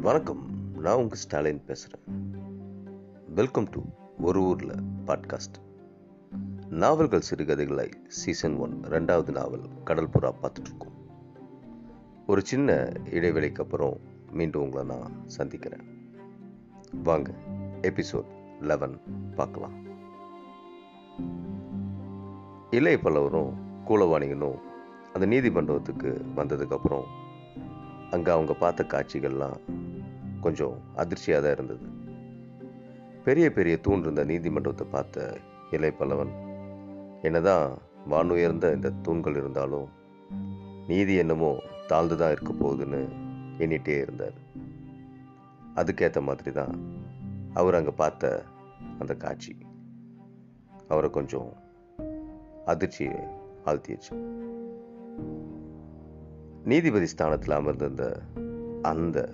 வணக்கம். நான் உங்கள் ஸ்டாலின் பேசுகிறேன் வெல்கம் டு ஒரு ஊரில் பாட்காஸ்ட் நாவல்கள் சிறுகதைகளை சீசன் ஒன் ரெண்டாவது நாவல் கடல் புறா பார்த்துட்ருக்கோம் ஒரு சின்ன இடைவெளிக்கு அப்புறம் மீண்டும் உங்களை நான் சந்திக்கிறேன். வாங்க எபிசோட் லெவன் பார்க்கலாம். இளைய பல்லவரும் கூலவாணிகனும் அந்த நீதிமன்றத்துக்கு வந்ததுக்கப்புறம் அங்கே அவங்க பார்த்த காட்சிகள்லாம் கொஞ்சம் அதிர்ச்சியாக தான் இருந்தது. பெரிய பெரிய தூண் இருந்த நீதிமன்றத்தை பார்த்த இலை பல்லவன் என்னதான் வானுயர்ந்த இந்த தூண்கள் இருந்தாலும் நீதி என்னமோ தாழ்ந்து தான் இருக்க போகுதுன்னு எண்ணிட்டே இருந்தார். அதுக்கேற்ற மாதிரி தான் அவர் அங்கே பார்த்த அந்த காட்சி. அவரை கொஞ்சம் அதிர்ச்சியை ஆழ்த்திடுச்சு. நீதிபதி ஸ்தானத்தில் அமர்ந்திருந்த அந்த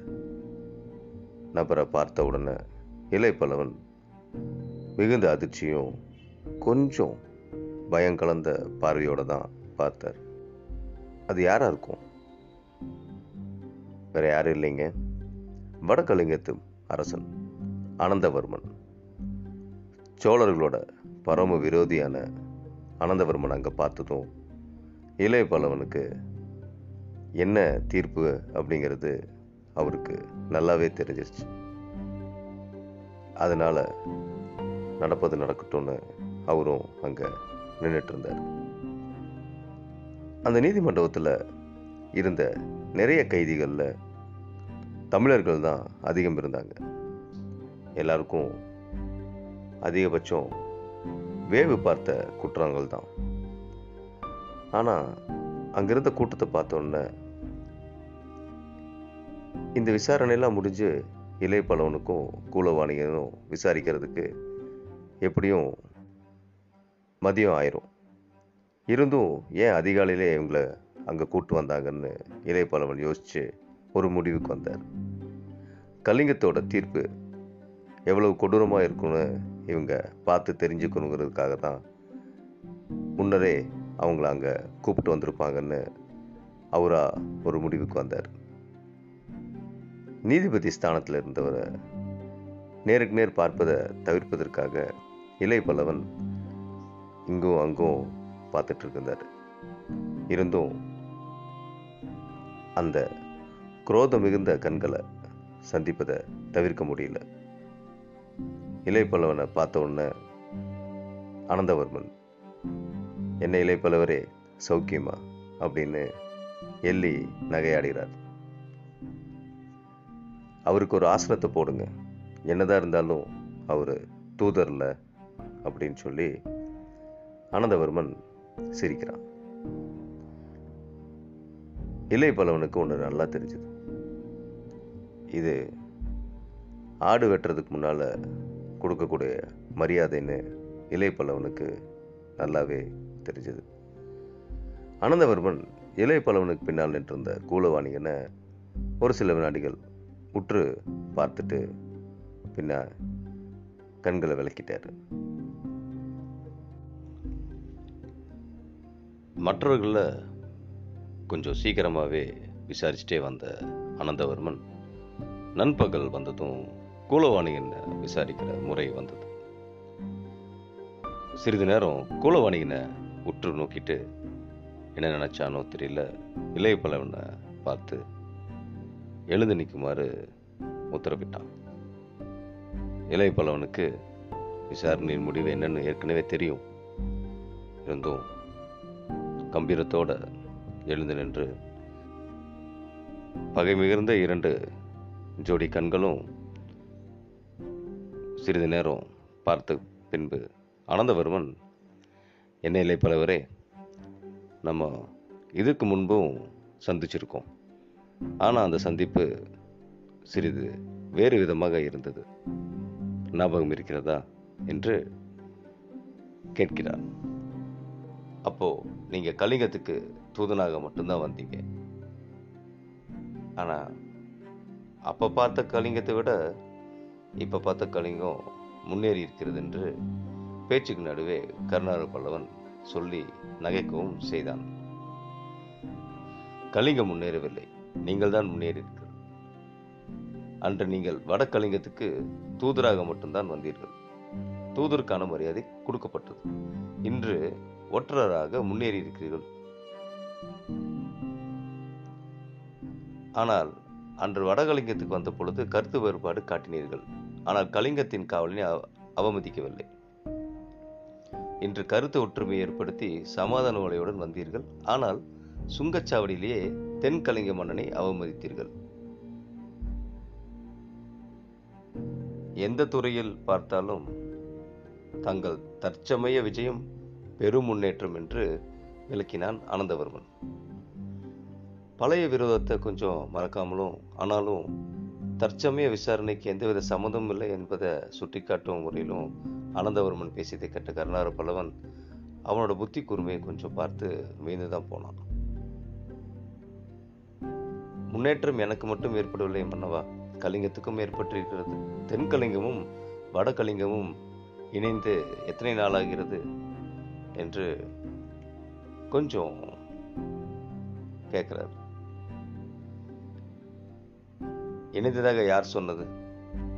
நபரை பார்த்த உடனே இலைப்பலவன் மிகுந்த அதிர்ச்சியும் கொஞ்சம் பயம் கலந்த பார்வையோட தான் பார்த்தார். அது யாராக இருக்கும்? வேற யாரும் இல்லைங்க. வடக்கலிங்கத்து அரசன் அனந்தவர்மன். சோழர்களோட பரம விரோதியான அனந்தவர்மன் அங்கே பார்த்ததும் இளைய பல்லவனுக்கு என்ன தீர்ப்பு அப்படிங்கிறது அவருக்கு நல்லாவே தெரிஞ்சிருச்சு. அதனால் நடப்பது நடக்கட்டும்னு அவரும் அங்கே நின்றுட்டு இருந்தார் அந்த நீதிமண்டபத்தில் இருந்த நிறைய கைதிகளில் தமிழர்கள் தான் அதிகம் இருந்தாங்க. எல்லாருக்கும் அதிகபட்சம் வேவு பார்த்த குற்றங்கள் தான் ஆனால் அங்கிருந்த கூட்டத்தை பார்த்தோன்னே இந்த விசாரணையெல்லாம் முடிஞ்சு இலைப்பழவனுக்கும் கூலவாணியனும் விசாரிக்கிறதுக்கு எப்படியும் மதியம் ஆயிரும். இருந்தும் ஏன் அதிகாலையிலே இவங்கள அங்கே கூட்டு வந்தாங்கன்னு இலைப்பழவன் யோசித்து ஒரு முடிவுக்கு வந்தார். கலிங்கத்தோட தீர்ப்பு எவ்வளவு கொடூரமாக இருக்குன்னு இவங்க பார்த்து தெரிஞ்சுக்கணுங்கிறதுக்காக தான் முன்னரே அவங்கள அங்கே கூப்பிட்டு வந்திருப்பாங்கன்னு அவரா ஒரு முடிவுக்கு வந்தார். நீதிபதி ஸ்தானத்தில் இருந்தவரை நேருக்கு நேர் பார்ப்பதை தவிர்ப்பதற்காக இலை பல்லவன் இங்கும் அங்கும் பார்த்துட்டு இருந்தார் இருந்தும் அந்த குரோதம் மிகுந்த கண்களை சந்திப்பதை தவிர்க்க முடியல. இலை பல்லவனை பார்த்த உடனே அனந்தவர்மன் என்ன இலைபல்லவரே சௌக்கியமா? அப்படின்னு எள்ளி நகையாடுகிறார். அவருக்கு ஒரு ஆசனத்தை போடுங்க. என்னதான் இருந்தாலும் அவர் தூதரில் அப்படின்னு சொல்லி அனந்தவர்மன் சிரிக்கிறான். இலை பலவனுக்கு ஒன்று நல்லா தெரிஞ்சது. இது ஆடு வெட்டுறதுக்கு முன்னால் கொடுக்கக்கூடிய மரியாதைன்னு இலை பலவனுக்கு நல்லாவே தெரிஞ்சது. அனந்தவர்மன் இலை பலவனுக்கு பின்னால் நின்றிருந்த கூலவாணிகனை ஒரு சில வினாடிகள் உற்று பார்த்துட்டு பின்ன கண்களை விளக்கிட்டார். மற்றவர்களில் கொஞ்சம் சீக்கிரமாகவே விசாரிச்சுட்டே வந்த அனந்தவர்மன் நண்பகல் வந்ததும் கூலவாணியனை விசாரிக்கிற முறை வந்தது. சிறிது நேரம் கூலவாணியனை உற்று நோக்கிட்டு என்ன நினைச்சானோ தெரியல இளைய பலவனை பார்த்து எழுந்து நிற்குமாறு உத்தரவிட்டான். இளைய பலவனுக்கு விசாரணையின் முடிவு என்னன்னு ஏற்கனவே தெரியும். இருந்தும் கம்பீரத்தோட எழுந்து நின்று பகை மிகுந்த இரண்டு ஜோடி கண்களும் சிறிது நேரம் பார்த்த பின்பு அனந்தவர்மன் என்ன இலை பலவரே நம்ம இதுக்கு முன்பும் சந்திச்சிருக்கோம். ஆனால் அந்த சந்திப்பு சிறிது வேறு விதமாக இருந்தது. ஞாபகம் இருக்கிறதா என்று கேட்கிறார். அப்போ நீங்க கலிங்கத்துக்கு தூதனாக மட்டும்தான் வந்தீங்க. ஆனா அப்ப பார்த்த கலிங்கத்தை விட இப்ப பார்த்த கலிங்கம் முன்னேறி இருக்கிறது என்று பேச்சுக்கு நடுவே கருணார பல்லவன் சொல்லி நகைக்கவும் செய்தான். கலிங்கம் முன்னேறவில்லை. நீங்கள் தான் முன்னேறி இருக்கிறது அன்று நீங்கள் வடக்கலிங்கத்துக்கு தூதராக மட்டும்தான் வந்தீர்கள். தூதருக்கான மரியாதை கொடுக்கப்பட்டது. இன்று ஒற்றராக முன்னேறி இருக்கிறீர்கள் ஆனால் அன்று வடகலிங்கத்துக்கு வந்த பொழுது கருத்து வேறுபாடு காட்டினீர்கள். ஆனால் கலிங்கத்தின் காவலினை அவ- அவமதிக்கவில்லை. இன்று கருத்து ஒற்றுமை ஏற்படுத்தி சமாதான உலையுடன் வந்தீர்கள். ஆனால் சுங்கச்சாவடியிலேயே தென்கலிங்க மன்னனை அவமதித்தீர்கள். எந்த துறையில் பார்த்தாலும் தங்கள் தற்சமய விஜயம் பெரும் முன்னேற்றம் என்று விளக்கினான் ஆனந்தவர்மன். பழைய விரோதத்தை கொஞ்சம் மறக்காமலும் ஆனாலும் தற்சமய விசாரணைக்கு எந்தவித சம்மந்தமும் இல்லை என்பதை சுட்டிக்காட்டும் முறையிலும் ஆனந்தவர்மன் பேசியதை கேட்ட கருணார பல்லவன் அவனோட புத்தி கூர்மையை கொஞ்சம் பார்த்து மீந்து தான் போனான். முன்னேற்றம் எனக்கு மட்டும் ஏற்படவில்லை மன்னவா. கலிங்கத்துக்கும் ஏற்பட்டிருக்கிறது. தென்கலிங்கமும் வடகலிங்கமும் இணைந்து எத்தனை நாளாகிறது என்று கொஞ்சம் கேட்கிறார். இணைந்ததாக யார் சொன்னது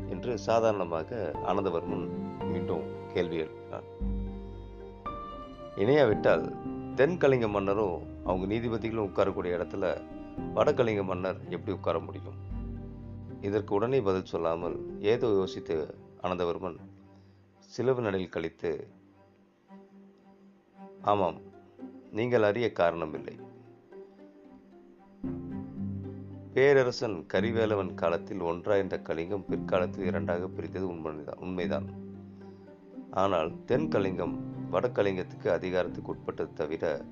என்று சாதாரணமாக ஆனந்தவர்மன் மீண்டும் கேள்வி எழுப்பினார் இணையாவிட்டால் தென்கலிங்க மன்னரும் அவங்க நீதிபதிகளும் உட்காரக்கூடிய இடத்துல வடகலிங்க மன்னர் எப்படி உட்கார முடியும்? இதற்கு உடனே பதில் சொல்லாமல் ஏதோ யோசித்து அனந்தவர்மன் சிலவு நடையில் கழித்து ஆமாம் நீங்கள் அறிய காரணமில்லை. பேரரசன் கரிவேலவன் காலத்தில் ஒன்றாயிருந்த கலிங்கம் பிற்காலத்தில் இரண்டாக பிரித்தது உண்மைதான் உண்மைதான். ஆனால் தென் கலிங்கம் வடகலிங்கத்துக்கு அதிகாரத்துக்கு உட்பட்டது தவிர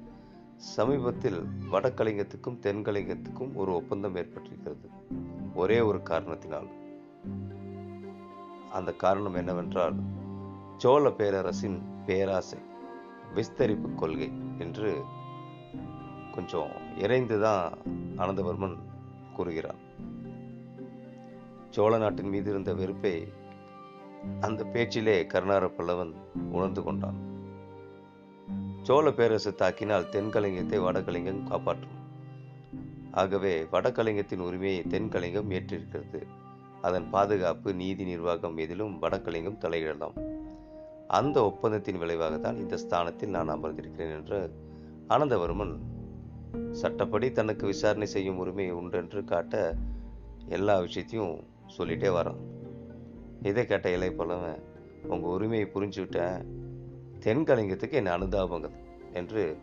சமீபத்தில் வடகலிங்கத்துக்கும் தென்கலிங்கத்துக்கும் ஒரு ஒப்பந்தம் ஏற்பட்டிருக்கிறது. ஒரே ஒரு காரணத்தினால். அந்த காரணம் என்னவென்றால் சோழ பேரரசின் பேராசை விஸ்தரிப்பு கொள்கை என்று கொஞ்சம் இறைந்துதான் ஆனந்தவர்மன் கூறுகிறான். சோழ நாட்டின் மீது இருந்த வெறுப்பை அந்த பேச்சிலே கருணார பல்லவன் உணர்ந்து கொண்டான். சோழ பேரரசு தாக்கினால் தென்கலிங்கத்தை வடகலிங்கம் காப்பாற்றும். ஆகவே வடகலிங்கத்தின் உரிமையை தென்கலிங்கம் ஏற்றிருக்கிறது. அதன் பாதுகாப்பு நீதி நிர்வாகம் எதிலும் வடகலிங்கம் தலையிடலாம். அந்த ஒப்பந்தத்தின் விளைவாக தான் இந்த ஸ்தானத்தில் நான் அமர்ந்திருக்கிறேன் என்று ஆனந்தவர்மன் சட்டப்படி தனக்கு விசாரணை செய்யும் உரிமை உண்டென்று காட்ட எல்லா விஷயத்தையும் சொல்லிட்டே வரான். இதை கேட்ட இலை போலவன் உங்கள் உரிமையை புரிஞ்சுக்கிட்டேன். தென்கலிங்கத்துக்கு என்ன அனுதாபங்க என்று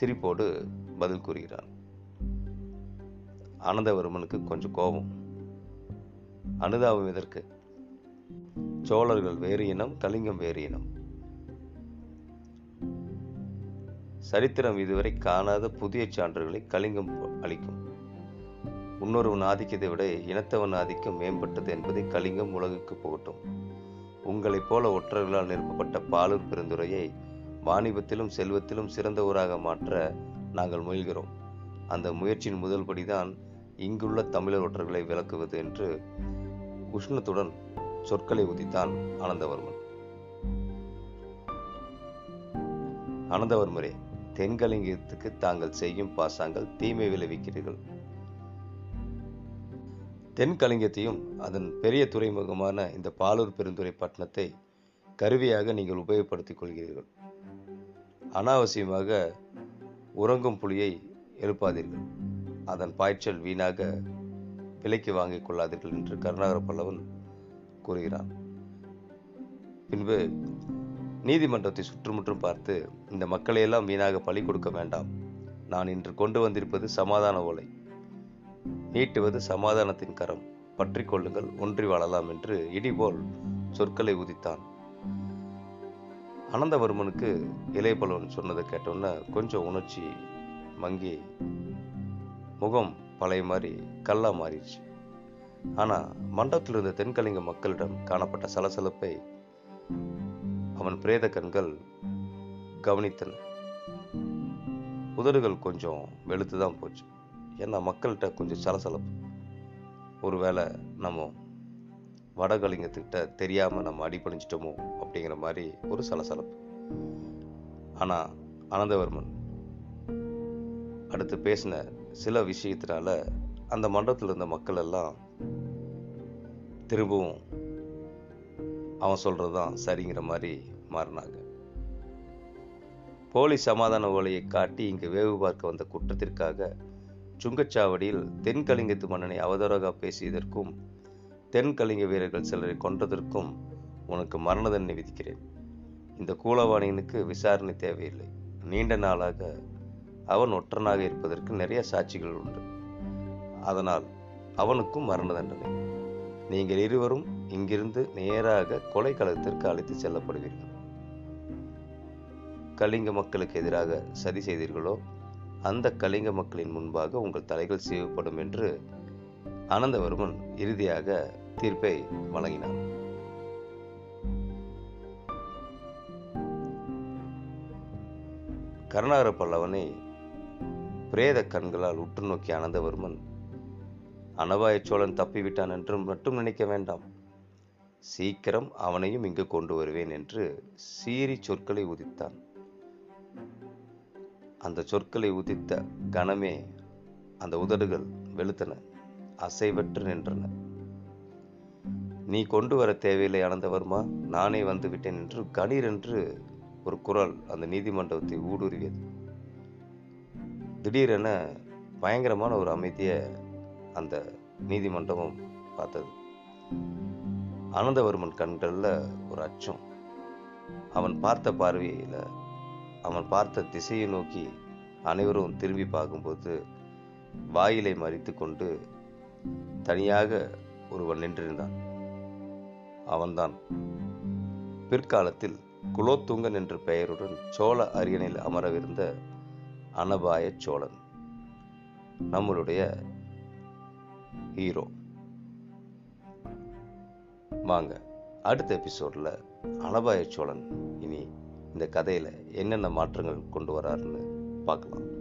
சிரிப்போடு பதில் கூறுகிறான் ஆனந்தவர்மனுக்கு கொஞ்சம் கோபம். அனுதாபம் எதற்கு? சோழர்கள் வேறு இனம் கலிங்கம் வேறு இனம். சரித்திரம் இதுவரை காணாத புதிய சான்றுகளை கலிங்கம் அளிக்கும். இன்னொருவன் ஆதிக்கத்தை விட இனத்தவன் ஆதிக்கம் மேம்பட்டது என்பதை கலிங்கம் உலகுக்கு போகட்டும். உங்களைப் போல ஒற்றர்களால் நிரப்பப்பட்ட பாலூர் பெருந்துறையை வாணிபத்திலும் செல்வத்திலும் சிறந்த ஊராக மாற்ற நாங்கள் முயல்கிறோம். அந்த முயற்சியின் முதல் படிதான் இங்குள்ள தமிழர் ஒற்றர்களை விளக்குவது என்று உஷ்ணத்துடன் சொற்களை உதித்தான் ஆனந்தவர்மன். ஆனந்தவர்மரே தென்கலிங்கத்துக்கு தாங்கள் செய்யும் பாசாங்கள் தீமை விளைவிக்கிறீர்கள். தென்கலிங்கத்தையும் அதன் பெரிய துறைமுகமான இந்த பாலூர் பெருந்துறை பட்டணத்தை கருவியாக நீங்கள் உபயோகப்படுத்திக் கொள்கிறீர்கள். அனாவசியமாக உறங்கும் புலியை எழுப்பாதீர்கள். அதன் பாய்ச்சல் வீணாக விலைக்கு வாங்கிக் கொள்ளாதீர்கள் என்று கருணாகர பல்லவன் கூறுகிறான். பின்பு நீதிமன்றத்தை சுற்றுமுற்றும் பார்த்து இந்த மக்களையெல்லாம் வீணாக பலி கொடுக்க வேண்டாம். நான் இன்று கொண்டு வந்திருப்பது சமாதான ஓலை. நீட்டுவது சமாதானத்தின் கரம். பற்றி கொள்ளுங்கள் ஒன்றி வாழலாம் என்று இடிபோல் சொற்களை உதித்தான். அனந்தவர்மனுக்கு இளையபலவன் சொன்னதை கேட்டோன்னே கொஞ்சம் உணர்ச்சி மங்கி முகம் பழைய மாதிரி கல்லா மாறிடுச்சு. ஆனா மண்டபத்தில் இருந்த தென்கலிங்க மக்களிடம் காணப்பட்ட சலசலப்பை அவன் பிரேத கண்கள் கவனித்தன. உதடுகள் கொஞ்சம் வெளுத்துதான் போச்சு. ஏன்னா மக்கள்கிட்ட கொஞ்சம் சலசலப்பு. ஒருவேளை நம்ம வடகலிங்கத்துக்கிட்ட தெரியாமல் நம்ம அடிபணிச்சிட்டோமோ அப்படிங்கிற மாதிரி ஒரு சலசலப்பு. ஆனால் அனந்தவர்மன் அடுத்து பேசின சில விஷயத்தினால அந்த மண்டபத்தில் இருந்த மக்கள் எல்லாம் திரும்பவும் அவன் சொல்கிறது தான் சரிங்கிற மாதிரி மாறினாங்க. போலீஸ் சமாதான ஓலையை காட்டி இங்கு வேவு பார்க்க வந்த குற்றத்திற்காக சுங்கச்சாவடியில் தென்கலிங்கத்து மன்னனை அவதூறாக பேசியதற்கும் தென்கலிங்க வீரர்கள் சிலரை கொன்றதற்கும் உனக்கு மரண தண்டனை விதிக்கிறேன். இந்த கூலவாணியனுக்கு விசாரணை தேவையில்லை. நீண்ட நாளாக அவன் ஒற்றனாக இருப்பதற்கு நிறைய சாட்சிகள் உண்டு. அதனால் அவனுக்கும் மரண தண்டனை. நீங்கள் இருவரும் இங்கிருந்து நேராக கொலை களத்திற்கு அழைத்து செல்லப்படுவீர்கள். கலிங்க மக்களுக்கு எதிராக சதி செய்தீர்களோ? அந்த கலிங்க மக்களின் முன்பாக உங்கள் தலைகள் சீவப்படும் என்று அனந்தவர்மன் இறுதியாக தீர்ப்பை வழங்கினான் கருணாகர பல்லவனை பிரேத கண்களால் உற்று நோக்கிய அனந்தவர்மன் அனவாய சோழன் தப்பிவிட்டான் என்று மட்டும் நினைக்க வேண்டாம். சீக்கிரம் அவனையும் இங்கு கொண்டு வருவேன் என்று சீறி சொற்களை உதித்தான். அந்த சொற்களை உதித்த கணமே அந்த உதடுகள் வெளுத்தன அசைவற்று நின்றன. நீ கொண்டு வர தேவையில்லை அனந்தவர்மா நானே வந்து விட்டேன் என்று கணீர் என்று ஒரு குரல் அந்த நீதிமன்றத்தை ஊடுருவியது. திடீரென பயங்கரமான ஒரு அமைதியை அந்த நீதிமன்றமும் பார்த்தது. அனந்தவர்மன் கண்களில் ஒரு அச்சம். அவன் பார்த்த பார்வையில் அவன் பார்த்த திசையை நோக்கி அனைவரும் திரும்பி பார்க்கும்போது வாயிலை மறித்து கொண்டு தனியாக ஒருவன் நின்றிருந்தான். அவன்தான். பிற்காலத்தில் குலோத்துங்கன் என்ற பெயருடன் சோழ அரியணையில் அமரவிருந்த அனபாய சோழன் நம்மளுடைய ஹீரோ. வாங்க அடுத்த எபிசோடில் அனபாய சோழன் இனி இந்த கதையில் என்னென்ன மாற்றங்கள் கொண்டு வராருன்னு பார்க்கலாம்.